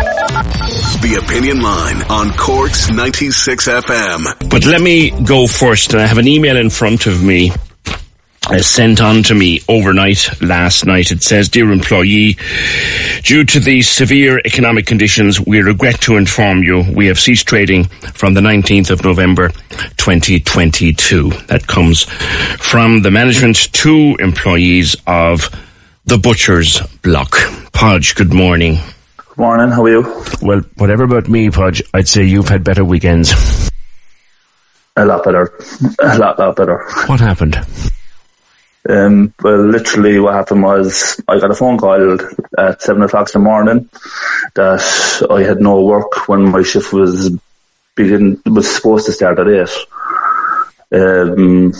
The Opinion Line on Corks 96 FM. But let me go first. I have an email in front of me uh, sent on to me overnight last night. It says, Dear employee, due to the severe economic conditions, we regret to inform you we have ceased trading from the 19th of November 2022. That comes from the management to employees of the Butcher's Block. Podge, good morning. Morning, how are you? Well, whatever about me, Podge, I'd say you've had better weekends. A lot better. A lot, lot better. What happened? Um, well, literally what happened was I got a phone call at seven o'clock in the morning that I had no work when my shift was begin was supposed to start at eight. Um,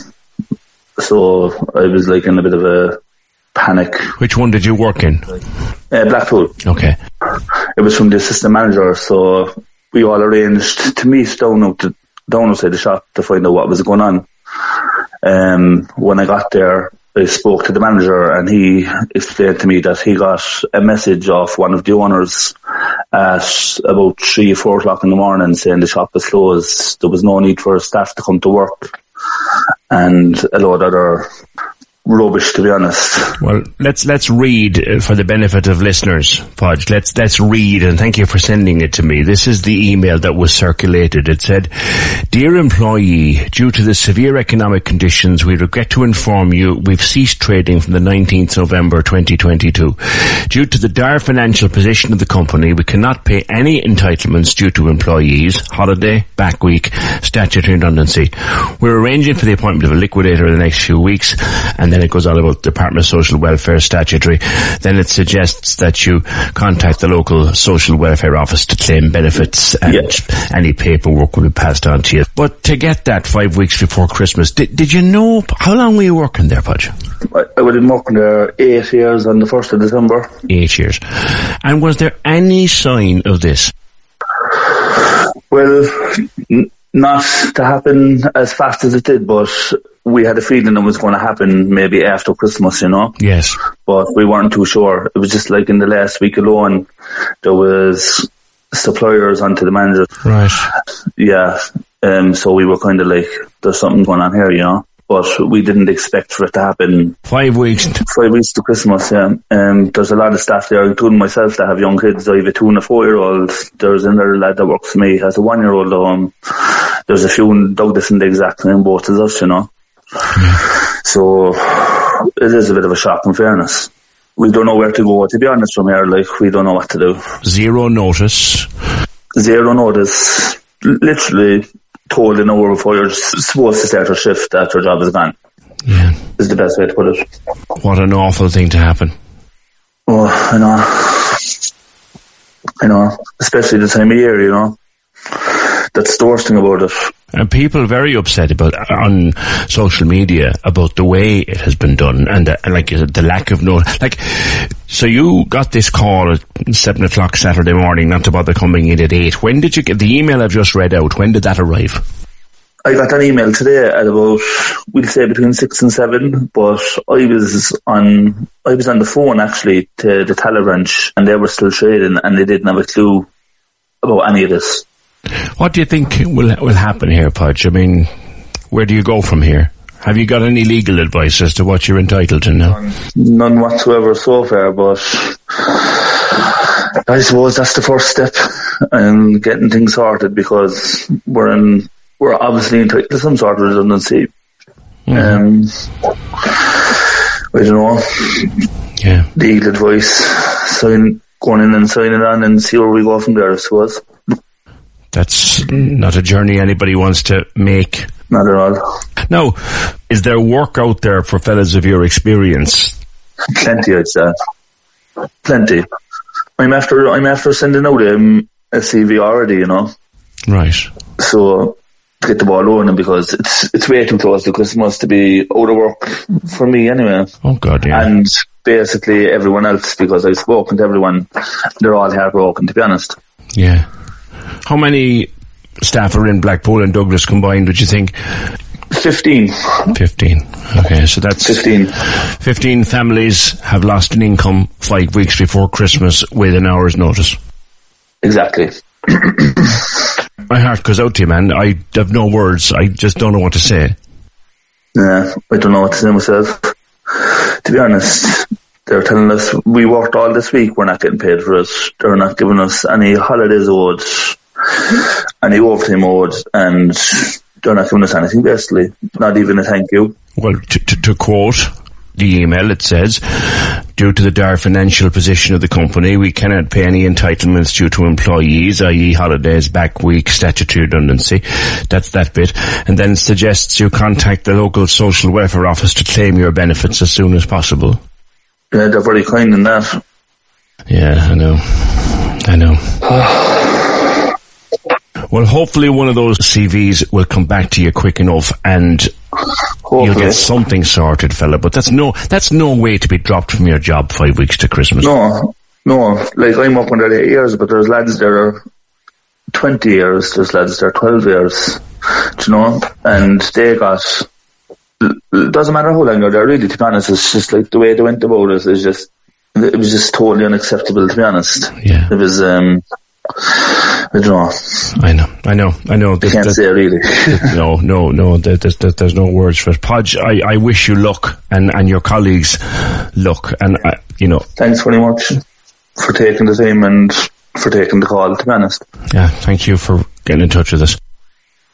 so I was like in a bit of a panic. Which one did you work in? Uh, Blackpool. Okay. It was from the assistant manager, so we all arranged to meet down out the, down outside the shop to find out what was going on. Um, when I got there, I spoke to the manager and he explained to me that he got a message off one of the owners at about three, or four o'clock in the morning saying the shop was closed. There was no need for staff to come to work and a lot of other rubbish, to be honest. Well, let's let's read uh, for the benefit of listeners, Podge. Let's let's read, and thank you for sending it to me. This is the email that was circulated. It said, "Dear employee, due to the severe economic conditions, we regret to inform you we've ceased trading from the 19th November 2022. Due to the dire financial position of the company, we cannot pay any entitlements due to employees, holiday, back week, statutory redundancy. We're arranging for the appointment of a liquidator in the next few weeks, and then it goes on about Department of Social Welfare statutory. Then it suggests that you contact the local social welfare office to claim benefits and Yeah. any paperwork will be passed on to you. But to get that five weeks before Christmas, did, did you know, how long were you working there, Podge? I, I would have been working there eight years on the 1st of December. Eight years. And was there any sign of this? Well, n- not to happen as fast as it did, but we had a feeling it was going to happen maybe after Christmas, you know. Yes. But we weren't too sure. It was just like in the last week alone, there was suppliers onto the manager. Right. Yeah. Um, so we were kind of like, there's something going on here, you know. But we didn't expect for it to happen Five weeks. five weeks to Christmas, yeah. Um, there's a lot of staff there, including myself, that have young kids. I have a two and a four year old. There's another lad that works for me, has a one year old. Um, there's a few Douglas in the exact same boat as us, you know. Hmm. So it is a bit of a shock in fairness. We don't know where to go, to be honest, from here. Like, we don't know what to do. Zero notice. Zero notice. Literally told an hour before you're supposed to start your shift that your job is gone. Yeah. Is the best way to put it. What an awful thing to happen. Oh, I know. I know. Especially the time of year, you know. That's the worst thing about it. And people very upset about on social media about the way it has been done and, the, and like you said, the lack of no like. So you got this call at seven o'clock Saturday morning, not to bother coming in at eight. When did you get the email I've just read out? When did that arrive? I got an email today at about we'll say between six and seven, but I was on I was on the phone actually to the Tala and they were still trading and they didn't have a clue about any of this. What do you think will will happen here, Podge? I mean, where do you go from here? Have you got any legal advice as to what you're entitled to now? None whatsoever so far, but I suppose that's the first step in getting things sorted because we're in, we're obviously entitled to some sort of redundancy. Um, I don't know. Yeah. Legal advice, sign, going in and signing on and see where we go from there, I suppose. That's not a journey anybody wants to make. Not at all. Now, is there work out there for fellas of your experience? Plenty, I'd say. Plenty. I'm after, I'm after sending out um, a CV already, you know. Right. So get the ball rolling because it's it's way too close to Christmas to be out of work for me anyway. Oh God, yeah. And basically everyone else because I've spoken to everyone, they're all heartbroken to be honest. yeah. How many staff are in Blackpool and Douglas combined? Would you think? Fifteen. Fifteen. Okay, so that's Fifteen. 15 families have lost an income five weeks before Christmas with an hour's notice. Exactly. My heart goes out to you, man. I have no words. I just don't know what to say. Yeah, I don't know what to say myself. To be honest, they're telling us we worked all this week, we're not getting paid for it. They're not giving us any holidays owed, walked him out and they're not to us anything basically. Not even a thank you. Well, to, to, to quote the email, it says, due to the dire financial position of the company, we cannot pay any entitlements due to employees, i.e. holidays, back week, statutory redundancy. That's that bit. And then suggests you contact the local social welfare office to claim your benefits as soon as possible. Yeah, they're very kind in that. Yeah, I know. I know. well, hopefully one of those CVs will come back to you quick enough and you'll get something sorted, fella. But that's no, that's no way to be dropped from your job five weeks to Christmas. No, no, like I'm up under eight years, but there's lads that are 20 years, there's lads that are 12 years, do you know, and they got, it doesn't matter how long you're there really, to be honest, it's just like the way they went about it is just, it was just totally unacceptable to be honest. Yeah. It was, um, Know, uh, I know, I know, I know. Can't there's- say really. no, no, no. there- There's, no words for it. Podge, I, I wish you luck and, and your colleagues luck. And, I, you know, Thanks very much for taking the time and for taking the call, to be honest. yeah, thank you for getting in touch with us.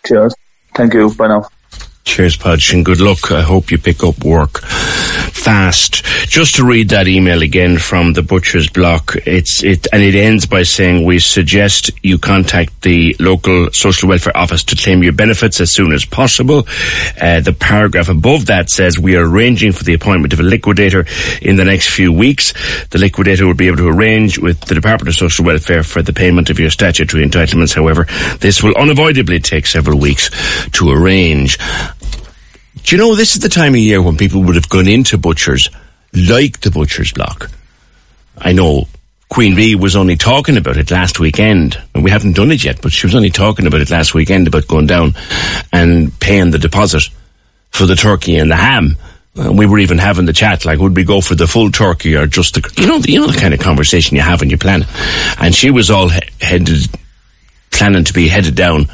Cheers. Thank you. Bye now. Cheers, Podge, and good luck. I hope you pick up work fast. Just to read that email again from the butcher's block, it's it, and it ends by saying we suggest you contact the local social welfare office to claim your benefits as soon as possible. Uh, the paragraph above that says we are arranging for the appointment of a liquidator in the next few weeks. The liquidator will be able to arrange with the Department of Social Welfare for the payment of your statutory entitlements. However, this will unavoidably take several weeks to arrange. Do you know this is the time of year when people would have gone into butchers like the butcher's block? I know Queen Bee was only talking about it last weekend, and we haven't done it yet, but she was only talking about it last weekend about going down and paying the deposit for the turkey and the ham. And we were even having the chat like, would we go for the full turkey or just the, you know, the, you know the kind of conversation you have when you plan. And she was all he- headed, planning to be headed down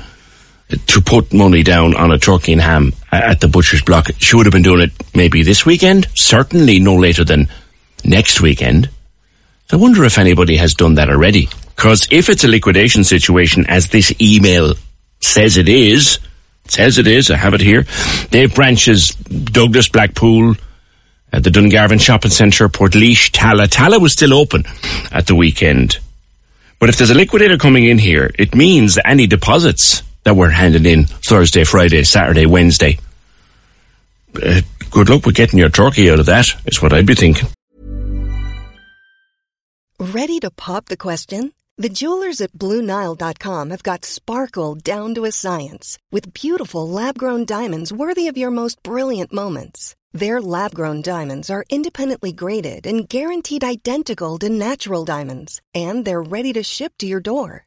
to put money down on a turkey and ham uh, at the butcher's block. She would have been doing it maybe this weekend, certainly no later than next weekend. I wonder if anybody has done that already. Because if it's a liquidation situation, as this email says it is, says it is, I have it here, they have branches Douglas, Blackpool, at the Dungarvan Shopping Centre, Portlaoise, Tala. Tala was still open at the weekend. But if there's a liquidator coming in here, it means any deposits that were handed in Thursday, Friday, Saturday, Wednesday, uh, good luck with getting your turkey out of that, is what I'd be thinking. Ready to pop the question? The jewelers at BlueNile.com have got sparkle down to a science with beautiful lab grown diamonds worthy of your most brilliant moments. Their lab grown diamonds are independently graded and guaranteed identical to natural diamonds, and they're ready to ship to your door.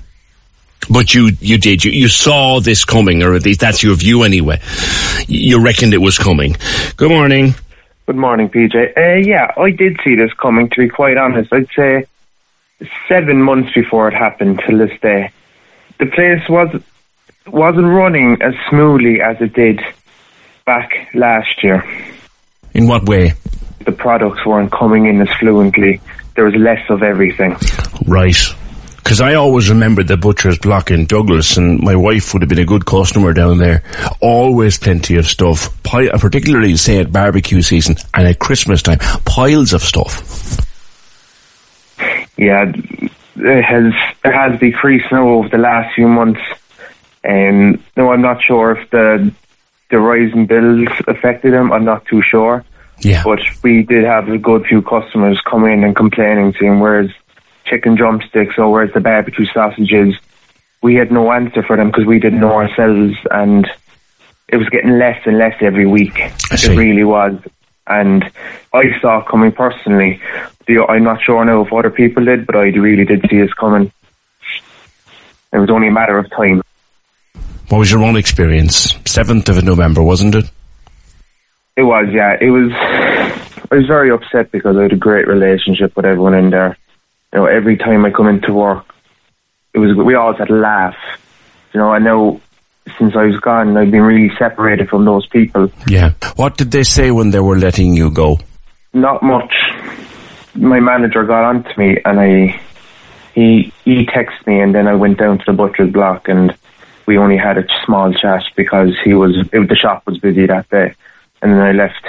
but you, you did, you, you saw this coming, or at least that's your view anyway. You reckoned it was coming. Good morning. Good morning, PJ. Uh, yeah, I did see this coming, to be quite honest. I'd say seven months before it happened till this day. The place was, wasn't running as smoothly as it did back last year. In what way? The products weren't coming in as fluently. There was less of everything. Right. Because I always remembered the butcher's block in Douglas, and my wife would have been a good customer down there. Always plenty of stuff, Pi- uh, particularly say at barbecue season and at Christmas time, piles of stuff. Yeah, it has it has decreased now over the last few months. Um, no, I'm not sure if the the rise in bills affected them. I'm not too sure. Yeah. But we did have a good few customers come in and complaining, saying, "Where's chicken drumsticks or where's the barbecue sausages?" We had no answer for them because we didn't know ourselves, and it was getting less and less every week. It really was, and I saw it coming personally. The, I'm not sure now if other people did, but I really did see this coming. It was only a matter of time. What was your own experience? 7th of November, wasn't it? It was, yeah. It was. I was very upset because I had a great relationship with everyone in there. You know, every time I come into work, it was we always had a laugh. You know, I know since I was gone, I've been really separated from those people. Yeah. What did they say when they were letting you go? Not much. My manager got on to me, and I he he texted me, and then I went down to the butcher's block, and we only had a small chat because he was it, the shop was busy that day, and then I left.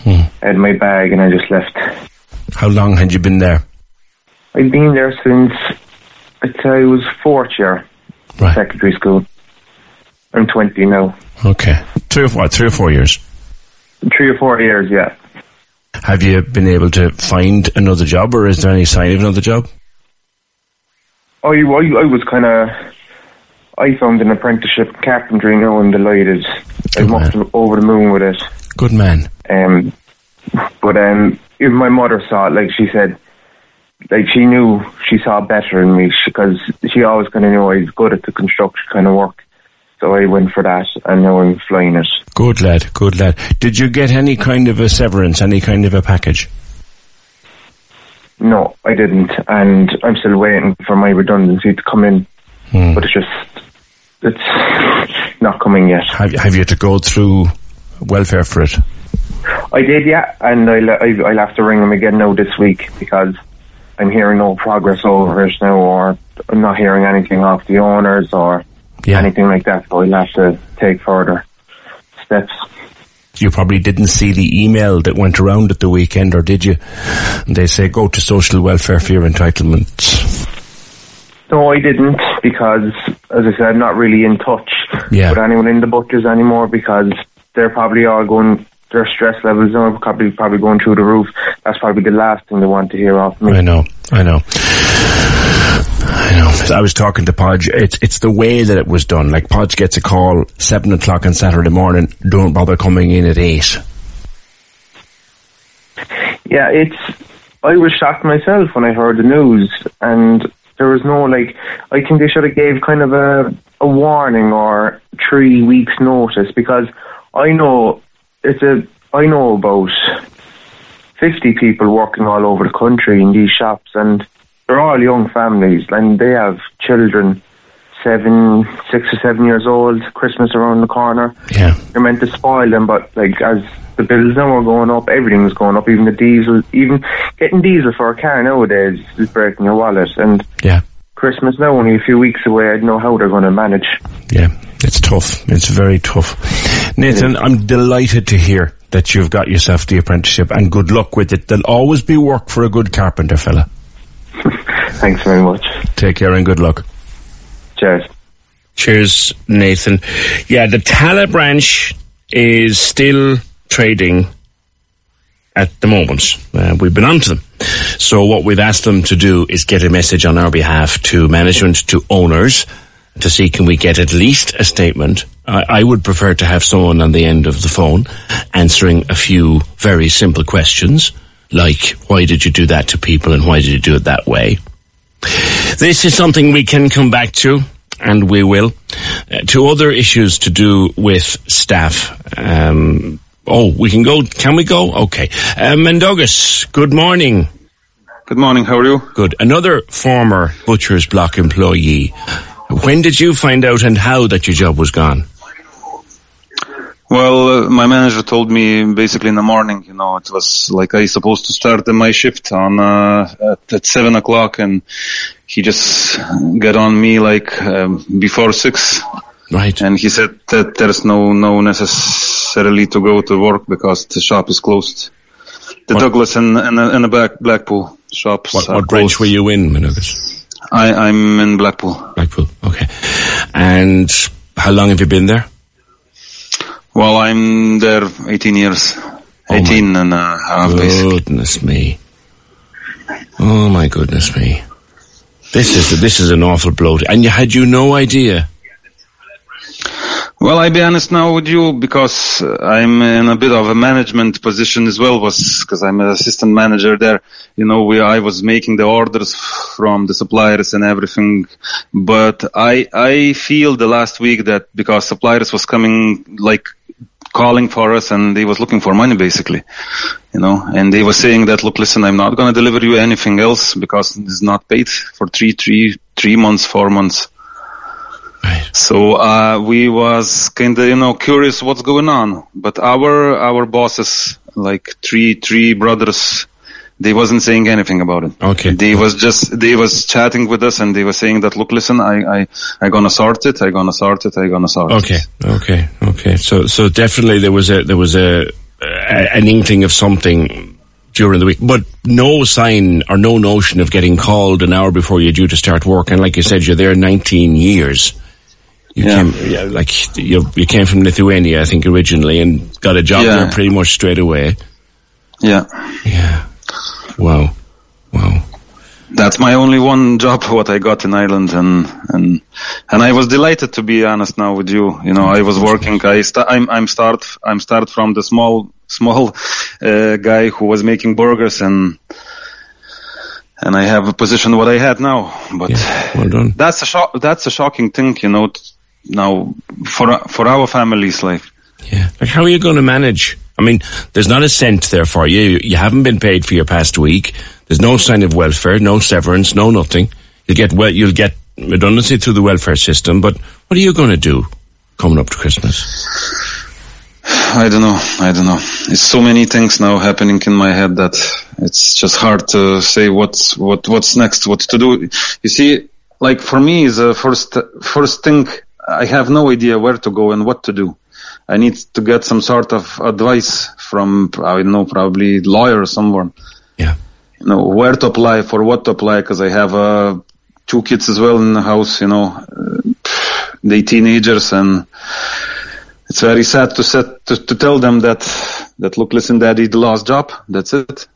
Hmm. I had my bag, and I just left. How long had you been there? I've been there since it was fourth year Right. secondary school. I'm 20 now. Okay. Three or four, three or four years. Three or four years, yeah. Have you been able to find another job or is there any sign of another job? I, I, I was kind of, I found an apprenticeship carpentry now and delighted. Good up to, over the moon with it. Good man. Um, but um, even my mother saw it, like she said, like she knew she saw better in me because she always kind of knew I was good at the construction kind of work. So I went for that and now I'm flying it. Good lad, good lad. Did you get any kind of a severance, any kind of a package? No, I didn't, and I'm still waiting for my redundancy to come in. Hmm. But it's just, it's not coming yet. Have, have you had to go through welfare for it? I did, yeah, and I'll, I'll have to ring them again now this week because I'm hearing no progress over it now, or I'm not hearing anything off the owners or Yeah. anything like that. So we'll have to take further steps. You probably didn't see the email that went around at the weekend, or did you? They say go to social welfare for your entitlements. No, I didn't because, as I said, I'm not really in touch Yeah. with anyone in the butchers anymore because they're probably all going. Their stress levels are probably probably going through the roof. That's probably the last thing they want to hear off me. I know, I know. I know. I was talking to Podge. It's it's the way that it was done. Like Podge gets a call seven o'clock on Saturday morning. Don't bother coming in at eight. Yeah, it's. I was shocked myself when I heard the news, and there was no like. I think they should have gave kind of a a warning or three weeks notice because I know it's a. I know about fifty people working all over the country in these shops, and they're all young families, and they have children, seven, six or seven years old. Christmas around the corner. Yeah. They're meant to spoil them, but like as the bills now are going up, everything's going up. Even the diesel, even getting diesel for a car nowadays is breaking your wallet. And Yeah. Christmas now only a few weeks away. I don't know how they're going to manage. Yeah, it's tough. It's very tough. Nathan, I'm delighted to hear that you've got yourself the apprenticeship and good luck with it. There'll always be work for a good carpenter fella. Thanks very much. Take care and good luck. Cheers. Cheers, Nathan. Yeah, the Tala branch is still trading at the moment. Uh, we've been on to them. So what we've asked them to do is get a message on our behalf to management, to owners, to see can we get at least a statement. I, I would prefer to have someone on the end of the phone answering a few very simple questions, like why did you do that to people and why did you do it that way? This is something we can come back to, and we will. Uh, to other issues to do with staff. Um, oh, we can go. Can we go? Okay. Uh, Mindaugas, good morning. Good morning, how are you? Good. Another former Butcher's Block employee. When did you find out and how that your job was gone? Well, uh, my manager told me basically in the morning, you know, it was like I supposed to start my shift on, uh, at, at seven o'clock and he just got on me like, um, before six. Right. And he said that there's no, no necessarily to go to work because the shop is closed. The What- Douglas and, and, and the Black, Blackpool shops. What, what branch were you in, Mindaugas? I, I'm in Blackpool. Blackpool. Okay. And how long have you been there? Well, I'm there 18 years. Oh 18 and a half, basically. Goodness me. Oh my goodness me. This is this is an awful blow. And you had you no idea. Well, I'll be honest now with you because I'm in a bit of a management position as well, was because I'm an assistant manager there. You know, we, I was making the orders from the suppliers and everything, but I, I feel the last week that because suppliers was coming like calling for us and they was looking for money basically, you know, and they were saying that, look, listen, I'm not going to deliver you anything else because it's not paid for three, three, three months, four months. Right. So uh, we was kind of you know curious what's going on, but our our bosses, like three three brothers, they wasn't saying anything about it. Okay. They was just they was chatting with us and they were saying that look, listen, I I I gonna sort it, I gonna sort it, I gonna sort Okay. it. Okay. Okay. So so definitely there was a there was a, a an inkling of something during the week, but no sign or no notion of getting called an hour before you're due to start work. And like you said, you're there 19 years. You Yeah. came, yeah, like you, you came from Lithuania, I think, originally, and got a job Yeah. there pretty much straight away. Yeah, Yeah. Wow. Wow. that's my only one job what I got in Ireland, and and and I was delighted to be honest now with you. You know, I was working. I sta- I'm I'm start I'm start from the small small uh, guy who was making burgers and. And I have a position what I had now, but Yeah. Well done. that's a shock. That's a shocking thing, you know. t- Now for for our families, like Yeah. Like, how are you going to manage? I mean, there's not a cent there for you. You haven't been paid for your past week. There's no sign of welfare, no severance, no nothing. You'll get well, you'll get redundancy through the welfare system. But what are you going to do coming up to Christmas? I don't know. I don't know. It's so many things now happening in my head that it's just hard to say what's what what's next, what to do. You see, like for me, the first first thing. I have no idea where to go and what to do. I need to get some sort of advice from I don't know, probably lawyer or someone. Yeah. You know where to apply for what to apply because I have uh, two kids as well in the house. You know, they teenagers and it's very sad to set to, to tell them that that look listen daddy the last job that's it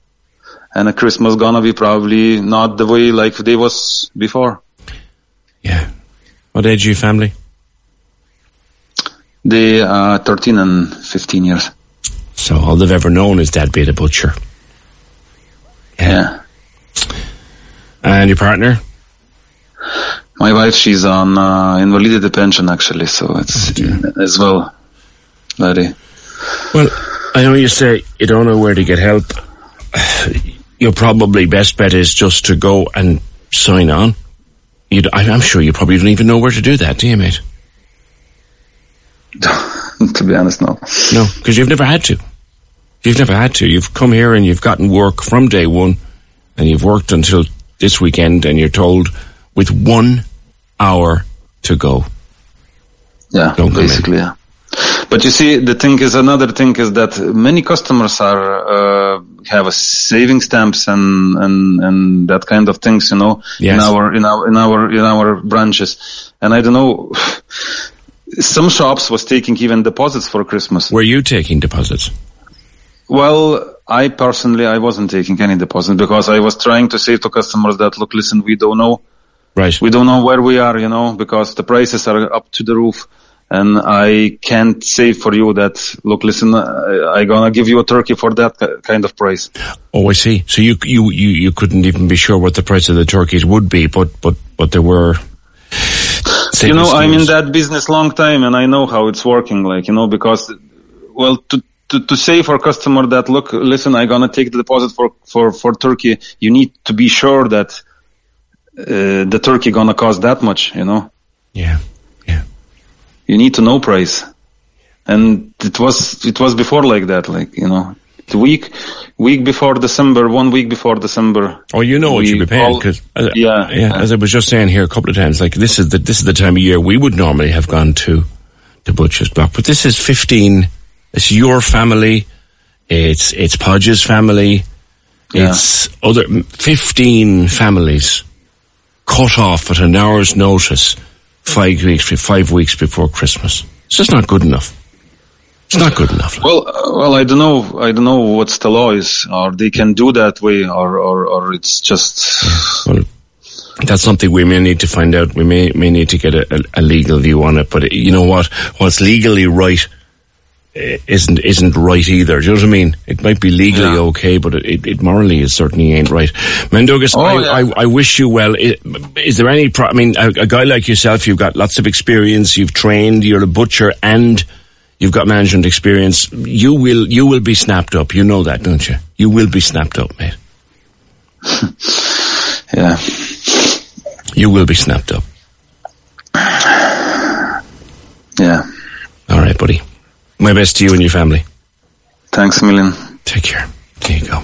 and a christmas gonna be probably not the way like they was before Yeah. What age are your family? They are 13 and 15 years So all they've ever known is dad being a butcher. yeah And your partner? my wife she's on uh, invalidity pension actually so it's as well very Well, I know you say you don't know where to get help. Your probably best bet is just to go and sign on. You'd, I'm sure you probably don't even know where to do that, do you, mate? to be honest, no. No, because you've never had to. You've never had to. You've come here and you've gotten work from day one, and you've worked until this weekend, and you're told with one hour to go. Yeah, Don't basically, yeah. But you see, the thing is, another thing is that many customers are uh, have a saving stamps and, and and that kind of things, you know, Yes. in our in our in our in our branches. And I don't know, some shops was taking even deposits for Christmas. Were you taking deposits? Well, I personally I wasn't taking any deposit because I was trying to say to customers that look, listen, we don't know Right. we don't know where we are, you know, because the prices are up to the roof. And I can't say for you that, look, listen, I, I gonna give you a turkey for that kind of price. Oh, I see. So you, you, you, you couldn't even be sure what the price of the turkeys would be, but, but, but there were. You know, I'm in that business long time and I know how it's working, like, you know, because, well, to, to, to say for customer that, look, listen, i gonna take the deposit for, for, for turkey, you need to be sure that, uh, the turkey gonna cost that much, you know? Yeah. Yeah. you need to know price. And it was it was before like that, like you know, the week week before December, one week before December. Oh, you know what you'd be paying because, uh, yeah, yeah, As I was just saying here a couple of times, like this is the this is the time of year we would normally have gone to to butcher's block, but this is fifteen. It's your family. It's it's Podge's family. Yeah. It's other fifteen families cut off at an hour's notice, five weeks five weeks before Christmas. It's just not good enough. It's not good enough. Well, uh, well, I don't know. I don't know what's the law is, or they can do that way, or or, or it's just Well, that's something we may need to find out. We may may need to get a, a, legal view on it. But you know what? What's legally right eh, isn't isn't right either. Do you know what I mean? It might be legally Yeah. okay, but it, it, morally it certainly ain't right. Mindaugas, Oh, I, yeah. I I wish you well. I- Is there any? Pro- I mean, a, a guy like yourself, you've got lots of experience. You've trained. You're a butcher, and you've got management experience. You will you will be snapped up. You know that, don't you? You will be snapped up, mate. yeah. You will be snapped up. Yeah. All right, buddy. My best to you and your family. Thanks a million. Take care. There you go.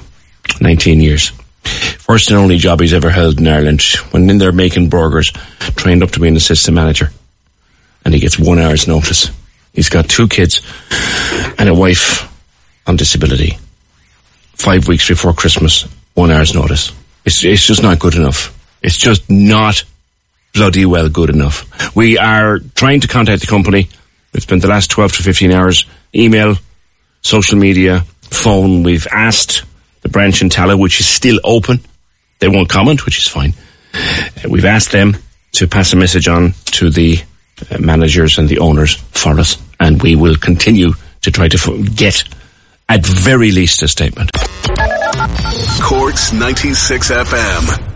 19 years. First and only job he's ever held in Ireland. When in there making burgers, trained up to be an assistant manager. And he gets one hour's notice. He's got two kids and a wife on disability. Five weeks before Christmas, one hour's notice. It's, it's just not good enough. It's just not bloody well good enough. We are trying to contact the company. We've spent the last 12 to 15 hours email, social media, phone. We've asked the branch in Tala, which is still open. They won't comment, which is fine. Uh, We've asked them to pass a message on to the uh, managers and the owners for us, and we will continue to try to get, at very least, a statement. Corks 96 FM.